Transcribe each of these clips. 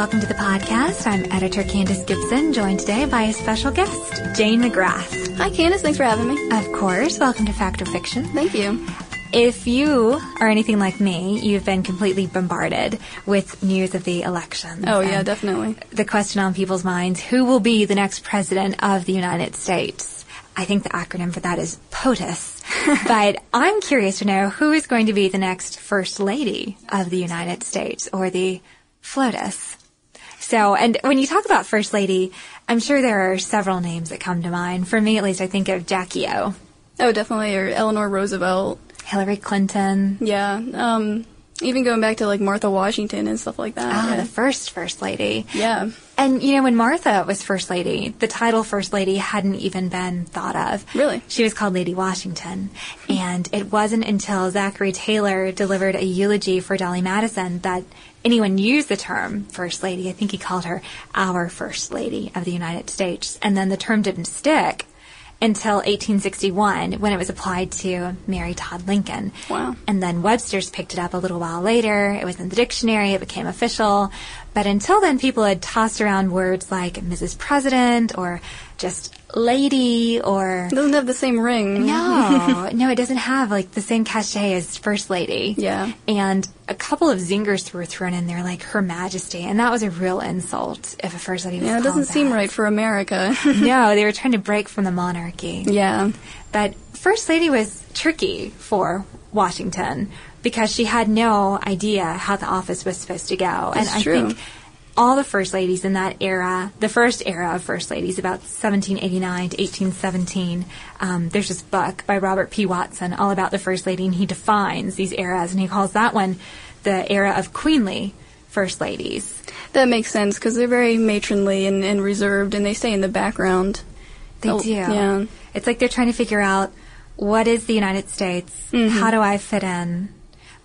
welcome to the podcast. I'm editor Candace Gibson, joined today by a special guest, Jane McGrath. Hi, Candace. Thanks for having me. Of course, welcome to Fact or Fiction. Thank you. If you are anything like me, you've been completely bombarded with news of the election. Oh, yeah, definitely. The question on people's minds, who will be the next president of the United States? I think the acronym for that is POTUS. but I'm curious to know who is going to be the next First Lady of the United States or the FLOTUS. So, and when you talk about First Lady, I'm sure there are several names that come to mind. For me, at least, I think of Jackie O, Oh, definitely. Or Eleanor Roosevelt. Hillary Clinton. Yeah. Um, even going back to like Martha Washington and stuff like that. Ah, yeah. the first First Lady. yeah. And you know, when Martha was First Lady, the title First Lady hadn't even been thought of. Really? She was called Lady Washington. And it wasn't until Zachary Taylor delivered a eulogy for Dolley Madison that anyone used the term First Lady. I think he called her our First Lady of the United States. And then the term didn't stick until 1861 when it was applied to Mary Todd Lincoln. Wow. And then Webster's picked it up a little while later. It was in the dictionary. It became official. But until then, people had tossed around words like Mrs. President or just lady or It doesn't have the same ring. no, no, it doesn't have like the same cachet as First Lady. Yeah. And a couple of zingers were thrown in there, like Her Majesty, and that was a real insult if a First Lady was Yeah, it doesn't called seem right for America. no, they were trying to break from the monarchy. yeah. But First Lady was tricky for Washington because she had no idea how the office was supposed to go. and I true. think all the first ladies in that era, the first era of first ladies, about 1789 to 1817, um, there's this book by Robert P. Watson all about the first lady, and he defines these eras, and he calls that one the era of queenly first ladies. That makes sense because they're very matronly and, and reserved and they stay in the background. They Oh, do. yeah. It's like they're trying to figure out what is the United States? Mm-hmm. How do I fit in?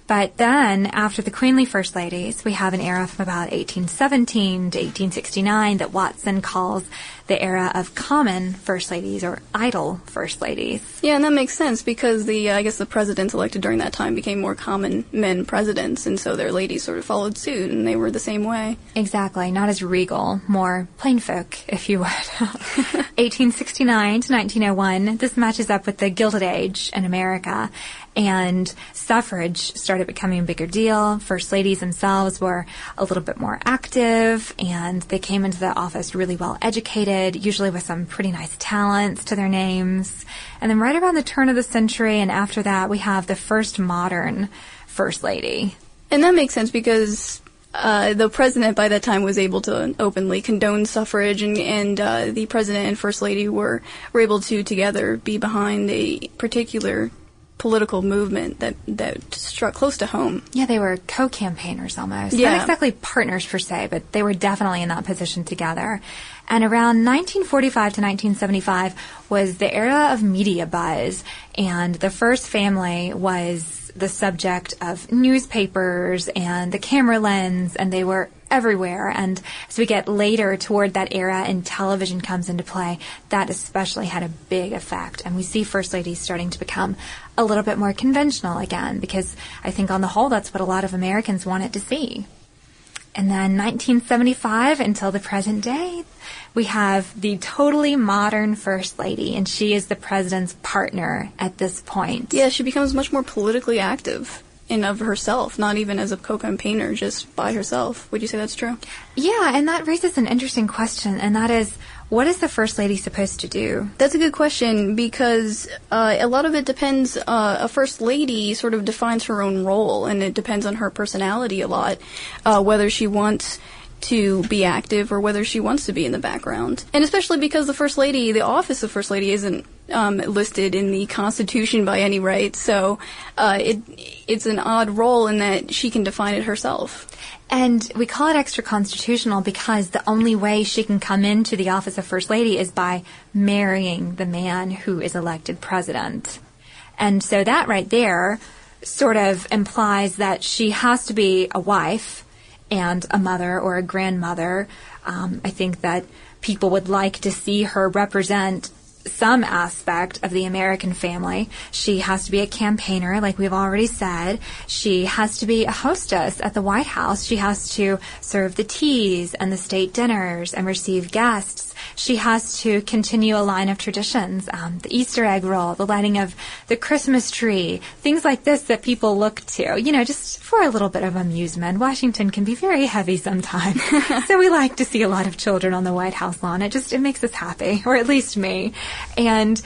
But then, after the queenly first ladies, we have an era from about 1817 to 1869 that Watson calls the era of common first ladies or idle first ladies. Yeah, and that makes sense because the uh, I guess the presidents elected during that time became more common men presidents, and so their ladies sort of followed suit, and they were the same way. Exactly, not as regal, more plain folk, if you would. 1869 to 1901, this matches up with the Gilded Age in America, and suffrage started becoming a bigger deal. First ladies themselves were a little bit more active, and they came into the office really well educated, usually with some pretty nice talents to their names. And then right around the turn of the century and after that, we have the first modern First Lady. And that makes sense because uh, the president by that time was able to openly condone suffrage, and, and uh, the president and first lady were, were able to together be behind a particular political movement that that struck close to home. Yeah, they were co-campaigners almost. Yeah. Not exactly partners per se, but they were definitely in that position together. And around 1945 to 1975 was the era of media buzz, and the first family was the subject of newspapers and the camera lens, and they were everywhere. And as we get later toward that era and television comes into play, that especially had a big effect. And we see First Ladies starting to become a little bit more conventional again, because I think on the whole, that's what a lot of Americans wanted to see. And then 1975 until the present day, we have the totally modern First Lady, and she is the president's partner at this point. Yeah, she becomes much more politically active in of herself, not even as a co-campaigner, just by herself. Would you say that's true? Yeah, and that raises an interesting question, and that is, what is the First Lady supposed to do? That's a good question because uh, a lot of it depends. Uh, a first lady sort of defines her own role, and it depends on her personality a lot, uh, whether she wants to be active or whether she wants to be in the background. And especially because the first lady, the office of first lady, isn't um, listed in the Constitution by any right, so uh, it it's an odd role in that she can define it herself. And we call it extra constitutional because the only way she can come into the office of First Lady is by marrying the man who is elected president. And so that right there sort of implies that she has to be a wife and a mother or a grandmother. Um, I think that people would like to see her represent some aspect of the American family. She has to be a campaigner, like we've already said. She has to be a hostess at the White House. She has to serve the teas and the state dinners and receive guests. She has to continue a line of traditions, um, the Easter egg roll, the lighting of the Christmas tree, things like this that people look to, you know, just for a little bit of amusement. Washington can be very heavy sometimes. so we like to see a lot of children on the White House lawn. It just, it makes us happy, or at least me. And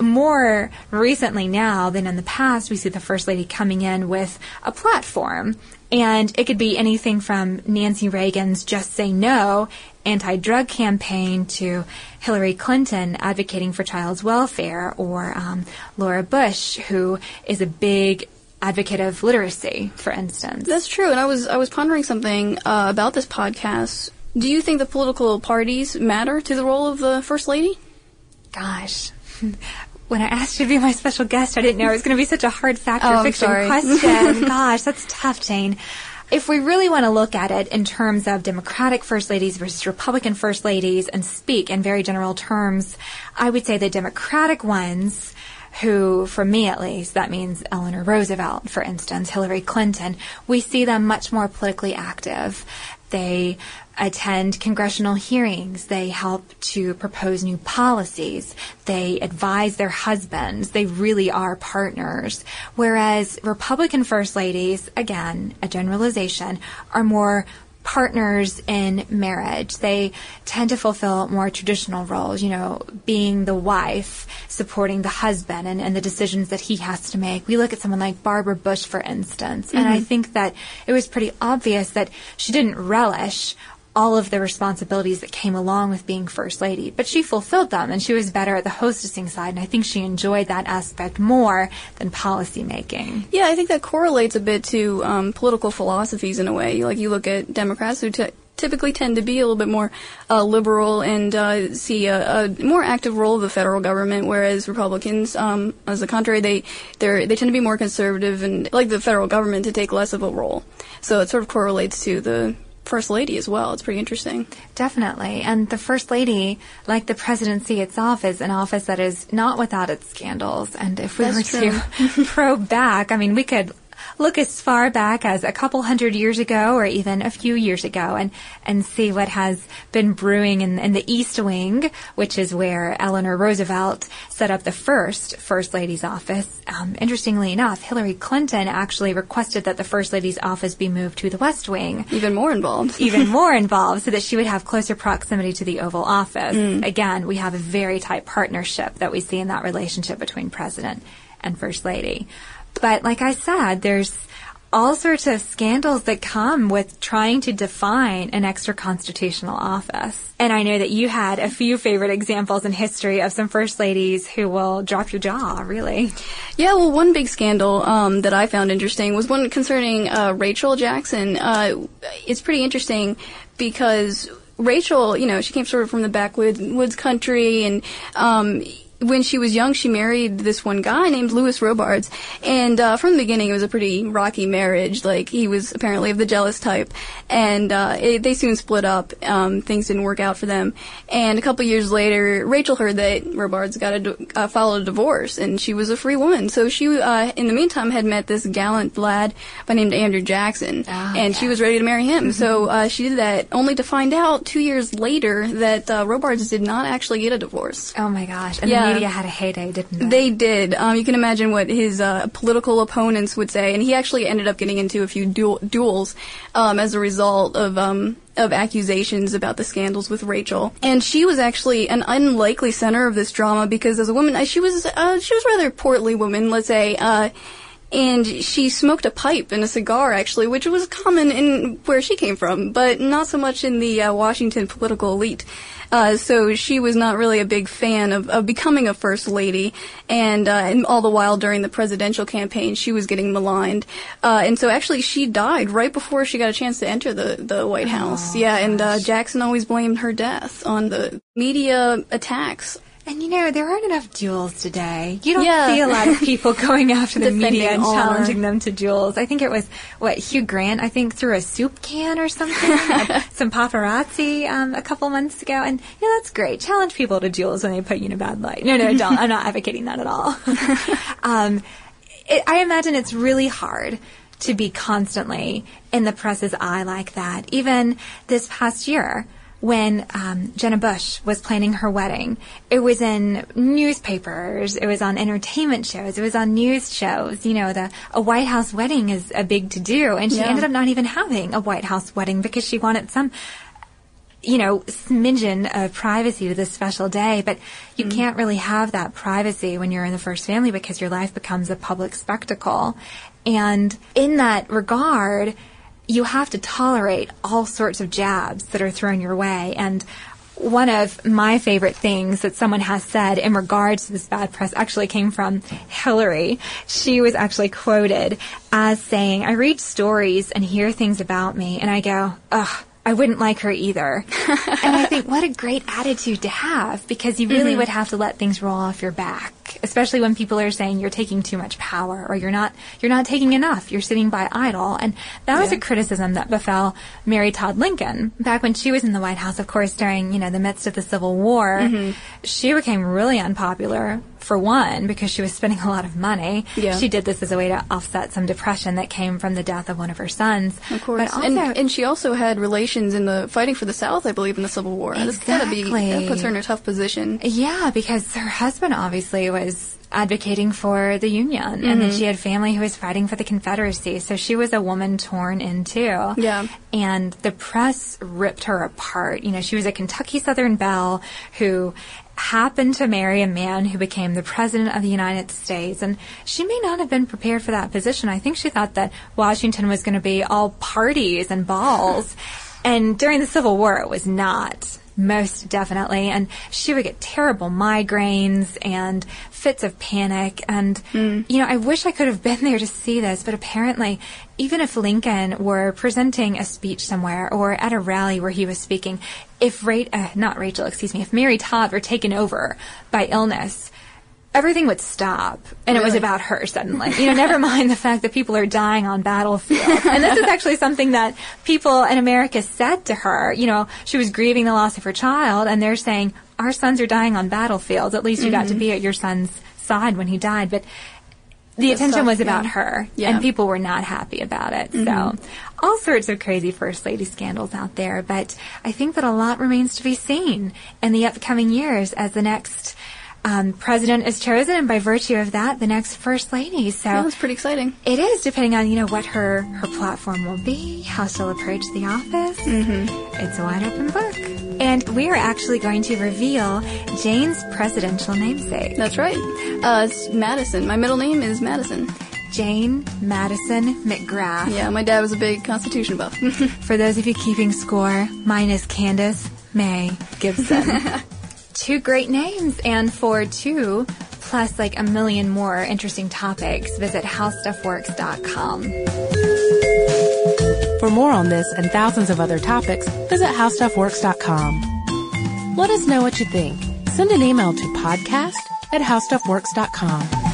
more recently now than in the past, we see the First Lady coming in with a platform. And it could be anything from Nancy Reagan's Just Say No anti drug campaign to Hillary Clinton advocating for child's welfare, or um, Laura Bush, who is a big advocate of literacy, for instance. That's true. And I was I was pondering something uh, about this podcast. Do you think the political parties matter to the role of the first lady? Gosh. When I asked you to be my special guest, I didn't know it was going to be such a hard fact Oh, or I'm fiction question. Gosh, that's tough, Jane. If we really want to look at it in terms of Democratic first ladies versus Republican first ladies and speak in very general terms, I would say the Democratic ones who, for me at least, that means Eleanor Roosevelt, for instance, Hillary Clinton, we see them much more politically active. They attend congressional hearings. They help to propose new policies. They advise their husbands. They really are partners. Whereas Republican first ladies, again, a generalization, are more partners in marriage. They tend to fulfill more traditional roles, you know, being the wife, supporting the husband and, and the decisions that he has to make. We look at someone like Barbara Bush, for instance, and I mm-hmm. think that it was pretty obvious that she didn't relish all of the responsibilities that came along with being first lady, but she fulfilled them and she was better at the hostessing side and I think she enjoyed that aspect more than policy making. Yeah, I think that correlates a bit to um, political philosophies in a way. Like you look at Democrats who t- typically tend to be a little bit more uh, liberal and uh, see a, a more active role of the federal government, whereas Republicans, um, as the contrary, they they tend to be more conservative and like the federal government to take less of a role. So it sort of correlates to the first lady as well. It's pretty interesting. Definitely. And the First Lady, like the presidency itself, is an office that is not without its scandals. And if we That's were true. to probe back, I mean, we could look as far back as a couple hundred years ago or even a few years ago and, and see what has been brewing in, in the East Wing, which is where Eleanor Roosevelt set up the first First Lady's office. Um, interestingly enough, Hillary Clinton actually requested that the First Lady's office be moved to the West Wing Even more involved. even more involved so that she would have closer proximity to the Oval Office. Again, we have a very tight partnership that we see in that relationship between President and First Lady. But like I said, there's all sorts of scandals that come with trying to define an extra constitutional office. And I know that you had a few favorite examples in history of some first ladies who will drop your jaw, really. Yeah, well, one big scandal um, that I found interesting was one concerning uh, Rachel Jackson. Uh, it's pretty interesting because Rachel, you know, she came sort of from the backwoods country, and um, when she was young, she married this one guy named Lewis Robards, and uh, from the beginning, it was a pretty rocky marriage. Like he was apparently of the jealous type, and uh, it, they soon split up. Um, things didn't work out for them, and a couple years later, Rachel heard that Robards got a uh, filed a divorce, and she was a free woman. So she, uh, in the meantime, had met this gallant lad by named Andrew Jackson, Ah, and she was ready to marry him. so uh, she did that, only to find out two years later that uh, Robards did not actually get a divorce. Oh my gosh. And Yeah. Media had a heyday, didn't they? They did. Um, you can imagine what his uh, political opponents would say, and he actually ended up getting into a few duel- duels um, as a result of um, of accusations about the scandals with Rachel. And she was actually an unlikely center of this drama because, as a woman, she was uh, she was rather portly woman, let's say. Uh, and she smoked a pipe and a cigar, actually, which was common in where she came from, but not so much in the uh, Washington political elite. Uh, so she was not really a big fan of, of becoming a first lady, and, uh, and all the while during the presidential campaign, she was getting maligned. Uh, and so actually, she died right before she got a chance to enter the the White House. yeah, and uh, Jackson always blamed her death on the media attacks. And you know, there aren't enough duels today. You don't Yeah. see a lot of people going after the media and challenging them to duels. I think it was, what, Hugh Grant, I think, threw a soup can or something. at some paparazzi um, a couple months ago. And, you know, that's great. Challenge people to duels when they put you in a bad light. No, no, don't. I'm not advocating that at all. um, it, I imagine it's really hard to be constantly in the press's eye like that. Even this past year, when um, Jenna Bush was planning her wedding, it was in newspapers, it was on entertainment shows, it was on news shows. You know, the a White House wedding is a big to do, and she Yeah. ended up not even having a White House wedding because she wanted some you know, smidgen of privacy to this special day, but you can't really have that privacy when you're in the first family because your life becomes a public spectacle. And in that regard, you have to tolerate all sorts of jabs that are thrown your way. And one of my favorite things that someone has said in regards to this bad press actually came from Hillary. She was actually quoted as saying, I read stories and hear things about me and I go, ugh, I wouldn't like her either. and I think what a great attitude to have because you really mm-hmm. would have to let things roll off your back, especially when people are saying you're taking too much power or you're not you're not taking enough. You're sitting by idle. And that was a criticism that befell Mary Todd Lincoln back when she was in the White House, of course, during, you know, the midst of the Civil War. Mm-hmm. She became really unpopular for one because she was spending a lot of money. Yeah. She did this as a way to offset some depression that came from the death of one of her sons. Of course, But also, and and she also had relations in the fighting for the South, I believe, in the Civil War. That's gotta be Exactly. that puts her in a tough position. Yeah, because her husband obviously was advocating for the Union, and Mm-hmm. then she had family who was fighting for the Confederacy. So she was a woman torn in two. Yeah. And the press ripped her apart. You know, she was a Kentucky Southern belle who happened to marry a man who became the president of the United States. And she may not have been prepared for that position. I think she thought that Washington was going to be all parties and balls. and during the Civil War, it was not. Most definitely. And she would get terrible migraines and fits of panic. And, hmm. you know, I wish I could have been there to see this, but apparently, even if Lincoln were presenting a speech somewhere or at a rally where he was speaking, if Ra- uh, not Rachel, excuse me, if Mary Todd were taken over by illness, everything would stop and it was about her suddenly. You know, never mind the fact that people are dying on battlefields. and this is actually something that people in America said to her. You know, she was grieving the loss of her child and they're saying, our sons are dying on battlefields. At least you got to be at your son's side when he died. But the That's attention tough, was about yeah. her Yeah. and people were not happy about it. So all sorts of crazy first lady scandals out there. But I think that a lot remains to be seen in the upcoming years as the next um, president is chosen, and by virtue of that, the next first lady. So That was pretty exciting. it is, depending on you know what her her platform will be, how she'll approach the office. Mm-hmm. It's a wide open book, and we are actually going to reveal Jane's presidential namesake. That's right. Uh, it's Madison. My middle name is Madison. Jane Madison McGrath. Yeah, my dad was a big Constitution buff. For those of you keeping score, mine is Candace May Gibson. two great names, and for two plus like a million more interesting topics, visit howstuffworks.com. For more on this and thousands of other topics, visit howstuffworks.com. Let us know what you think. Send an email to podcast at howstuffworks.com.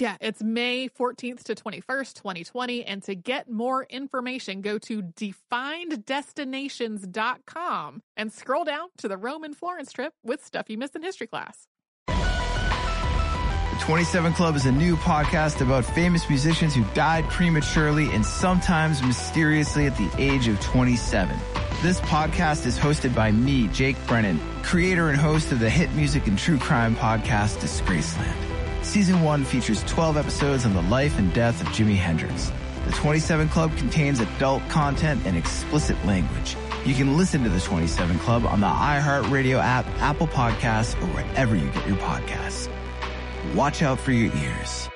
Yeah, it's May 14th to 21st, 2020. And to get more information, go to defineddestinations.com and scroll down to the Rome and Florence trip with stuff you missed in history class. The 27 Club is a new podcast about famous musicians who died prematurely and sometimes mysteriously at the age of 27. This podcast is hosted by me, Jake Brennan, creator and host of the hit music and true crime podcast Disgraceland. Season 1 features 12 episodes on the life and death of Jimi Hendrix. The 27 Club contains adult content and explicit language. You can listen to the 27 Club on the iHeartRadio app, Apple Podcasts, or wherever you get your podcasts. Watch out for your ears.